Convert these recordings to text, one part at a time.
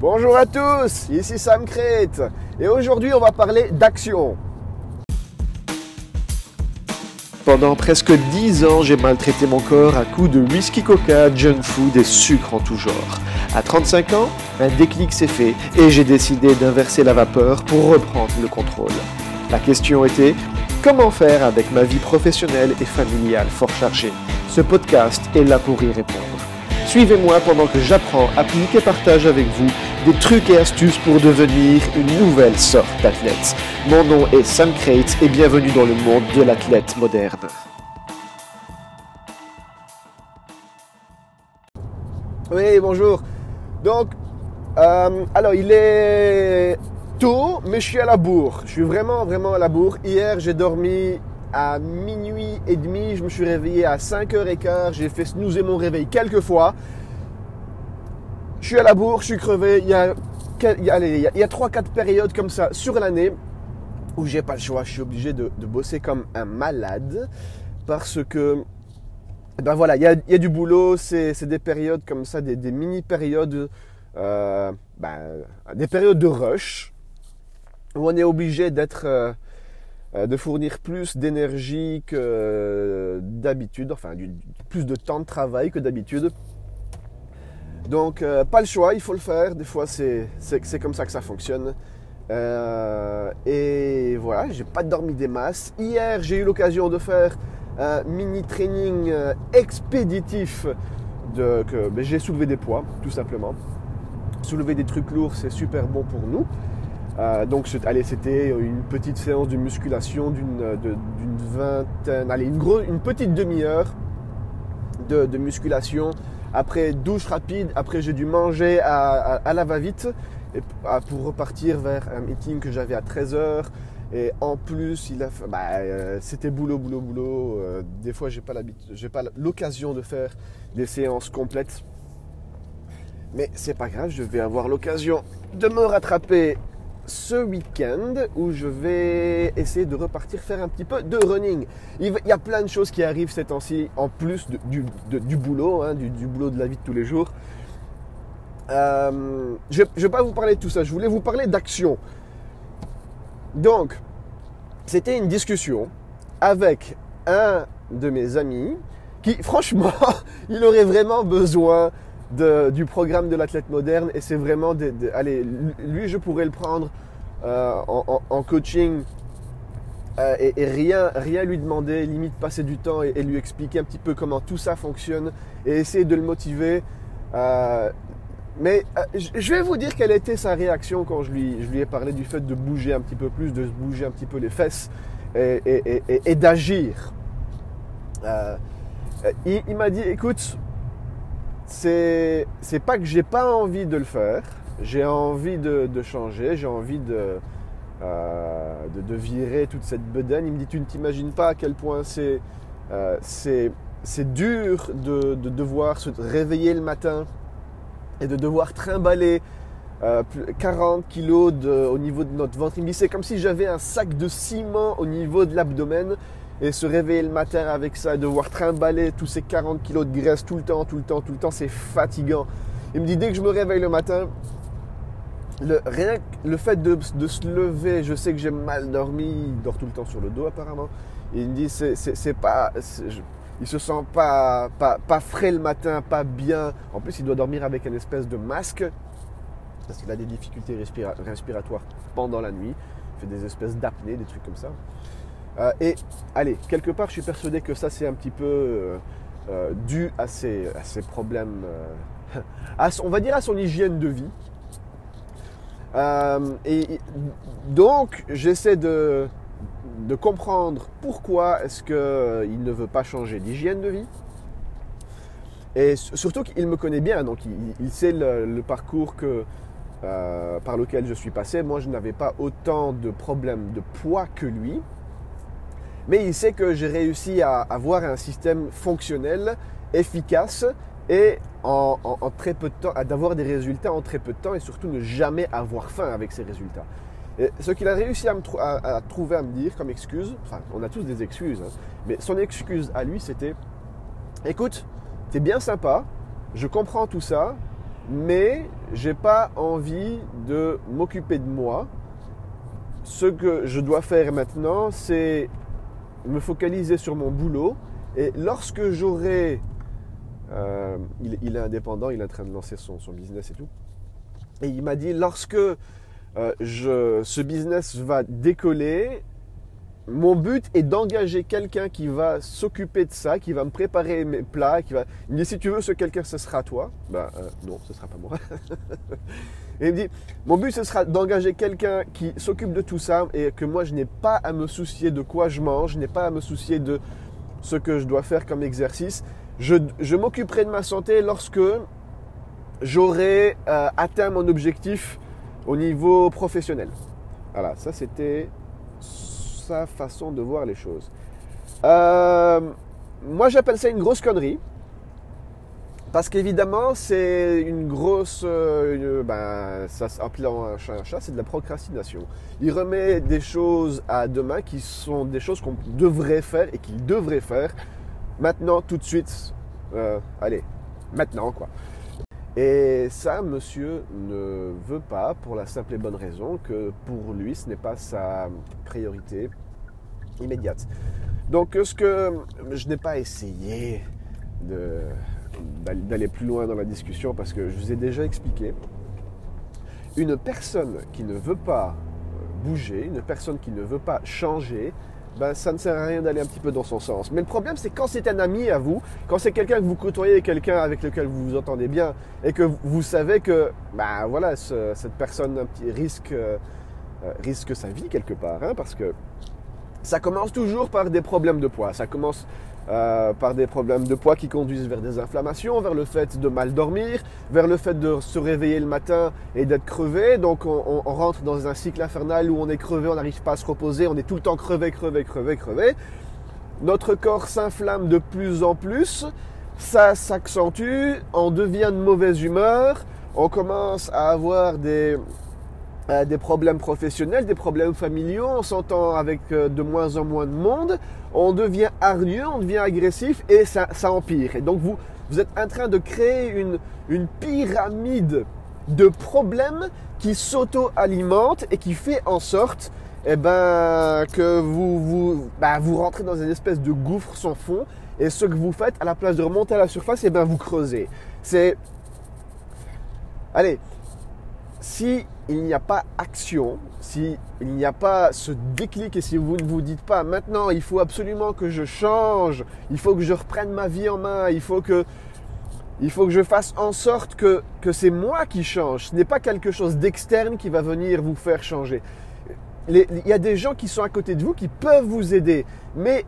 Bonjour à tous, ici Sam Crete et aujourd'hui on va parler d'action. Pendant presque 10 ans, j'ai maltraité mon corps à coups de whisky coca, junk food et sucre en tout genre. À 35 ans, un déclic s'est fait et j'ai décidé d'inverser la vapeur pour reprendre le contrôle. La question était comment faire avec ma vie professionnelle et familiale fort chargée? Ce podcast est là pour y répondre. Suivez-moi pendant que j'apprends, applique et partage avec vous des trucs et astuces pour devenir une nouvelle sorte d'athlète. Mon nom est Sam Crate et bienvenue dans le monde de l'athlète moderne. Oui, bonjour. Donc, euh, alors il est tôt, mais je suis à la bourre. Je suis vraiment, vraiment à la bourre. Hier, j'ai dormi à minuit et demi, je me suis réveillé à 5h15, j'ai fait snoozer mon réveil quelques fois. Je suis à la bourre, je suis crevé. Il y a, a, il y a 3-4 périodes comme ça sur l'année où j'ai pas le choix. Je suis obligé de, bosser comme un malade parce que, ben voilà, il y a, du boulot. C'est des périodes comme ça, des, des mini-périodes, euh, ben, des périodes de rush où on est obligé d'être. Euh, euh, de fournir plus d'énergie que d'habitude, enfin plus de temps de travail que d'habitude. Donc euh, pas le choix, il faut le faire. Des fois c'est comme ça que ça fonctionne. et voilà, j'ai pas dormi des masses. Hier j'ai eu l'occasion de faire un mini training expéditif. De, j'ai soulevé des poids, tout simplement. Soulever des trucs lourds, c'est super bon pour nous. Euh, donc, allez, c'était une petite séance de musculation d'une vingtaine, allez, une, une petite demi-heure de, musculation. Après, douche rapide. Après, j'ai dû manger à, la va-vite pour repartir vers un meeting que j'avais à 13h. Et en plus, il a, bah, euh, c'était boulot, boulot, boulot. Euh, des fois, j'ai pas j'ai pas l'occasion de faire des séances complètes. Mais c'est pas grave, je vais avoir l'occasion de me rattraper ce week-end où je vais essayer de repartir faire un petit peu de running. Il y a plein de choses qui arrivent ces temps-ci en plus du, boulot, hein, du, boulot de la vie de tous les jours. Euh, je ne vais pas vous parler de tout ça, je voulais vous parler d'action. Donc, c'était une discussion avec un de mes amis qui, franchement, il aurait vraiment besoin du programme de l'athlète moderne et c'est vraiment, allez, lui je pourrais le prendre euh, en, coaching euh, et, rien, rien lui demander, limite passer du temps et, lui expliquer un petit peu comment tout ça fonctionne et essayer de le motiver. Euh, mais je vais vous dire quelle était sa réaction quand je lui, je lui ai parlé du fait de bouger un petit peu plus, de se bouger un petit peu les fesses et, d'agir. il, il m'a dit, écoute, c'est pas que j'ai pas envie de le faire, j'ai envie de, changer, j'ai envie euh, de, de, virer toute cette bedaine. Il me dit Tu ne t'imagines pas à quel point c'est euh, c'est dur de, devoir se réveiller le matin et de devoir trimballer 40 euh, kilos au niveau de notre ventre. Il me dit C'est comme si j'avais un sac de ciment au niveau de l'abdomen et se réveiller le matin avec ça et devoir trimballer tous ces 40 kilos de graisse tout le temps, tout le temps, tout le temps, c'est fatigant. Il me dit dès que je me réveille le matin, le, rien le fait de, se lever, je sais que j'ai mal dormi, il dort tout le temps sur le dos apparemment. il me dit c'est pas, il se sent pas, pas, frais le matin, pas bien. En plus, il doit dormir avec une espèce de masque parce qu'il a des difficultés respiratoires pendant la nuit. Il fait des espèces d'apnée, des trucs comme ça. Euh, et allez, quelque part, je suis persuadé que ça, c'est un petit peu euh, euh, dû à ses, problèmes, on va dire à son hygiène de vie. et donc, j'essaie de, comprendre pourquoi est-ce qu'il ne veut pas changer d'hygiène de vie. Et surtout qu'il me connaît bien, donc il, sait le, parcours que, par lequel je suis passé. Moi, je n'avais pas autant de problèmes de poids que lui. Mais il sait que j'ai réussi à avoir un système fonctionnel, efficace et en, très peu de temps, d'avoir des résultats en très peu de temps et surtout ne jamais avoir faim avec ces résultats. Et ce qu'il a réussi à, trouver, à me dire comme excuse, enfin on a tous des excuses, hein, mais son excuse à lui c'était, écoute, t'es bien sympa, je comprends tout ça, mais j'ai pas envie de m'occuper de moi. Ce que je dois faire maintenant, c'est me focaliser sur mon boulot. Et lorsque j'aurai... Euh, il, est indépendant, il est en train de lancer son, business et tout. Et il m'a dit, lorsque euh, ce business va décoller, mon but est d'engager quelqu'un qui va s'occuper de ça, qui va me préparer mes plats, qui va. Il me dit si tu veux ce quelqu'un, ce sera toi. Ben non, ce sera pas moi. et il me dit mon but ce sera d'engager quelqu'un qui s'occupe de tout ça et que moi je n'ai pas à me soucier de quoi je mange, je n'ai pas à me soucier de ce que je dois faire comme exercice. Je, m'occuperai de ma santé lorsque j'aurai euh, atteint mon objectif au niveau professionnel. Voilà, ça c'était façon de voir les choses. Euh, moi, j'appelle ça une grosse connerie. Parce qu'évidemment, c'est une grosse. Euh, ben, ça, appelant un chat un chat, c'est de la procrastination. Il remet des choses à demain qui sont des choses qu'on devrait faire et qu'il devrait faire maintenant, tout de suite. Euh, allez, maintenant, quoi. Et ça, monsieur ne veut pas pour la simple et bonne raison que pour lui, ce n'est pas sa priorité immédiate. Donc, ce que je n'ai pas essayé d'aller plus loin dans la discussion parce que je vous ai déjà expliqué, une personne qui ne veut pas bouger, une personne qui ne veut pas changer, ben, ça ne sert à rien d'aller un petit peu dans son sens. Mais le problème, c'est quand c'est un ami à vous, quand c'est quelqu'un que vous côtoyez, quelqu'un avec lequel vous vous entendez bien, et que vous savez que, ben voilà, cette personne un petit risque, euh, risque sa vie quelque part, hein, parce que ça commence toujours par des problèmes de poids. Ça commence euh, par des problèmes de poids qui conduisent vers des inflammations, vers le fait de mal dormir, vers le fait de se réveiller le matin et d'être crevé. Donc on, rentre dans un cycle infernal où on est crevé, on n'arrive pas à se reposer, on est tout le temps crevé, crevé, crevé, crevé. Notre corps s'inflamme de plus en plus, ça s'accentue, on devient de mauvaise humeur, on commence à avoir des, euh, des problèmes professionnels, des problèmes familiaux, on s'entend avec euh, de moins en moins de monde, on devient hargneux, on devient agressif et ça, empire. Et donc vous, vous êtes en train de créer une, pyramide de problèmes qui s'auto-alimente et qui fait en sorte eh ben, que vous, vous, bah, vous rentrez dans une espèce de gouffre sans fond et ce que vous faites à la place de remonter à la surface, eh ben, vous creusez. C'est... Allez, si il n'y a pas action, si il n'y a pas ce déclic et si vous ne vous dites pas maintenant il faut absolument que je change, il faut que je reprenne ma vie en main, il faut que, il faut que je fasse en sorte que, que c'est moi qui change, ce n'est pas quelque chose d'externe qui va venir vous faire changer. il y a des gens qui sont à côté de vous qui peuvent vous aider, mais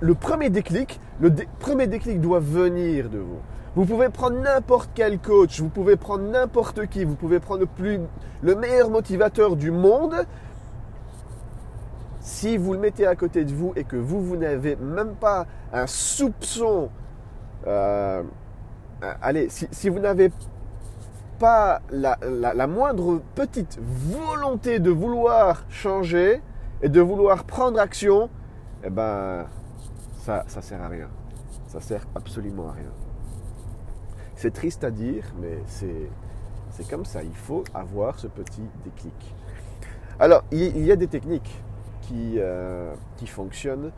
le premier déclic, le premier déclic doit venir de vous. Vous pouvez prendre n'importe quel coach, vous pouvez prendre n'importe qui, vous pouvez prendre le, plus, le meilleur motivateur du monde. Si vous le mettez à côté de vous et que vous, vous n'avez même pas un soupçon, euh, allez, si, vous n'avez pas la, moindre petite volonté de vouloir changer et de vouloir prendre action, eh ben, ça ne sert à rien. Ça sert absolument à rien. C'est triste à dire, mais c'est comme ça. Il faut avoir ce petit déclic. Alors, il, y a des techniques qui, euh, qui fonctionnent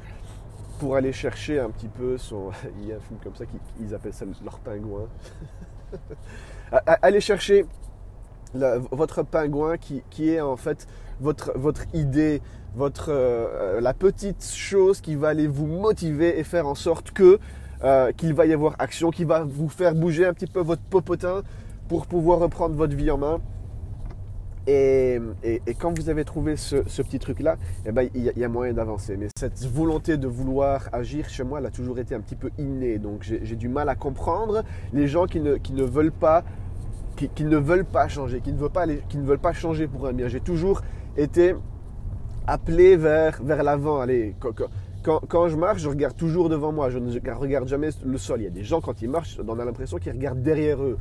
pour aller chercher un petit peu son. Il y a un film comme ça qu'ils appellent ça leur pingouin. aller chercher votre pingouin qui, est en fait votre, votre idée, votre, euh, la petite chose qui va aller vous motiver et faire en sorte que euh, qu'il va y avoir action, qui va vous faire bouger un petit peu votre popotin pour pouvoir reprendre votre vie en main. Et, quand vous avez trouvé ce, petit truc-là, eh ben, il y, a moyen d'avancer. Mais cette volonté de vouloir agir chez moi, elle a toujours été un petit peu innée. Donc j'ai du mal à comprendre les gens qui ne, qui ne veulent pas qui, ne veulent pas changer, qui ne veulent pas, qui ne veulent pas changer pour un bien. J'ai toujours été appelé vers, vers l'avant. Allez, quand, je marche, je regarde toujours devant moi. Je ne regarde jamais le sol. Il y a des gens, quand ils marchent, on a l'impression qu'ils regardent derrière eux.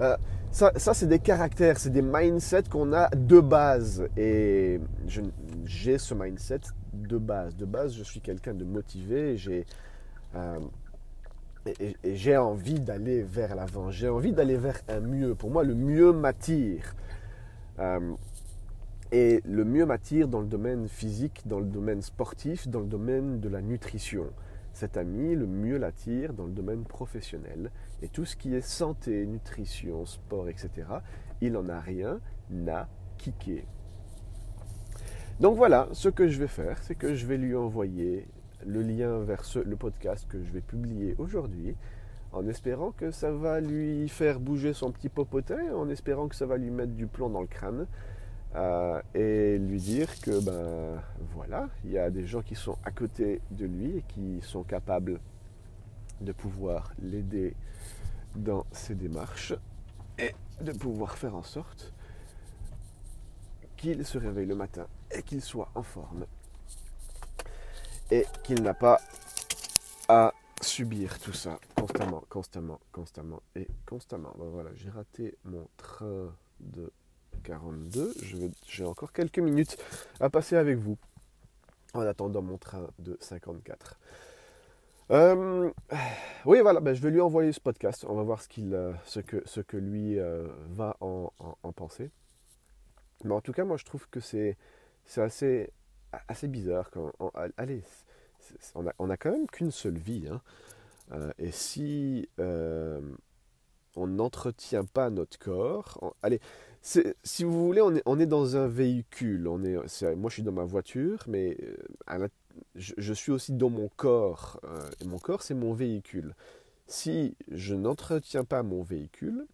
Euh, ça, c'est des caractères, c'est des mindsets qu'on a de base. Et j'ai ce mindset de base. De base, je suis quelqu'un de motivé. J'ai, euh, et, j'ai envie d'aller vers l'avant, j'ai envie d'aller vers un mieux. Pour moi, le mieux m'attire. Euh, et le mieux m'attire dans le domaine physique, dans le domaine sportif, dans le domaine de la nutrition. Cet ami, le mieux l'attire dans le domaine professionnel. Et tout ce qui est santé, nutrition, sport, etc., il n'en a rien n'a kické. Donc voilà, ce que je vais faire, c'est que je vais lui envoyer le lien vers le podcast que je vais publier aujourd'hui, en espérant que ça va lui faire bouger son petit popotin, en espérant que ça va lui mettre du plomb dans le crâne, euh, et lui dire que ben voilà, il y a des gens qui sont à côté de lui et qui sont capables de pouvoir l'aider dans ses démarches et de pouvoir faire en sorte qu'il se réveille le matin et qu'il soit en forme et qu'il n'a pas à subir tout ça constamment, constamment, constamment et constamment. Ben voilà, j'ai raté mon train de 42. J'ai encore quelques minutes à passer avec vous en attendant mon train de 54. Euh, oui, voilà, ben, je vais lui envoyer ce podcast. On va voir ce, qu'il, euh, ce, que, ce que lui euh, va en, penser. Mais en tout cas, moi, je trouve que c'est, assez, assez bizarre. Allez, on a, on a, quand même qu'une seule vie. Hein. et si on n'entretient pas notre corps, allez, si vous voulez, on est, dans un véhicule. On est, moi, je suis dans ma voiture, mais je, suis aussi dans mon corps. et mon corps, c'est mon véhicule. Si je n'entretiens pas mon véhicule,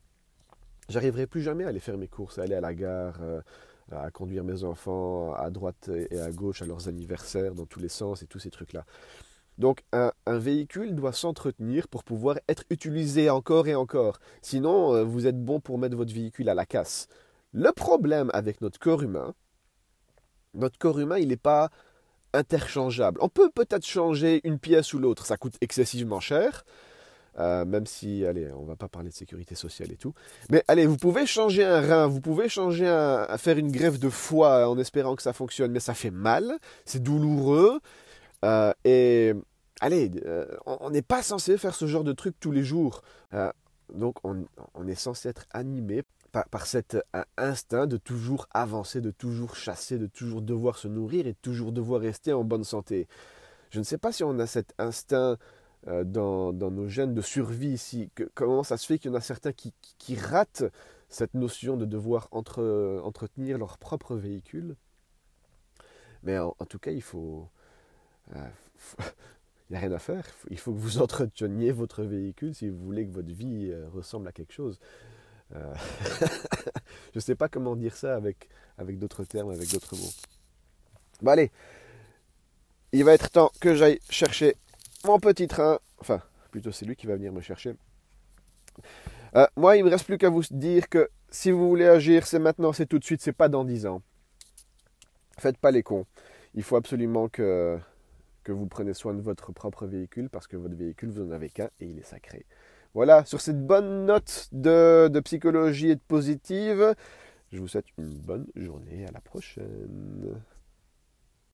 j'arriverai plus jamais à aller faire mes courses, à aller à la gare, euh, à conduire mes enfants à droite et à gauche à leurs anniversaires, dans tous les sens et tous ces trucs-là. Donc un, véhicule doit s'entretenir pour pouvoir être utilisé encore et encore. Sinon, euh, vous êtes bon pour mettre votre véhicule à la casse. Le problème avec notre corps humain, notre corps humain, il n'est pas interchangeable. On peut peut-être changer une pièce ou l'autre, ça coûte excessivement cher. Euh, même si, allez, on va pas parler de sécurité sociale et tout. Mais allez, vous pouvez changer un rein, vous pouvez changer un, faire une greffe de foie en espérant que ça fonctionne, mais ça fait mal, c'est douloureux. Euh, et allez, euh, on n'est pas censé faire ce genre de truc tous les jours. donc on, est censé être animé par, cet instinct de toujours avancer, de toujours chasser, de toujours devoir se nourrir et de toujours devoir rester en bonne santé. Je ne sais pas si on a cet instinct euh, dans, nos gènes de survie ici. comment ça se fait qu'il y en a certains qui, ratent cette notion de devoir entretenir leur propre véhicule Mais en, tout cas, il faut... Euh, il n'y a rien à faire. Il faut que vous entreteniez votre véhicule si vous voulez que votre vie euh, ressemble à quelque chose. je ne sais pas comment dire ça avec, avec d'autres termes, avec d'autres mots. Bon allez, il va être temps que j'aille chercher mon petit train, enfin, plutôt c'est lui qui va venir me chercher. Euh, moi, il ne me reste plus qu'à vous dire que si vous voulez agir, c'est maintenant, c'est tout de suite, c'est pas dans 10 ans. Faites pas les cons. Il faut absolument que, que vous preniez soin de votre propre véhicule parce que votre véhicule, vous n'en avez qu'un et il est sacré. Voilà, sur cette bonne note de, de psychologie et de positive, je vous souhaite une bonne journée. À la prochaine.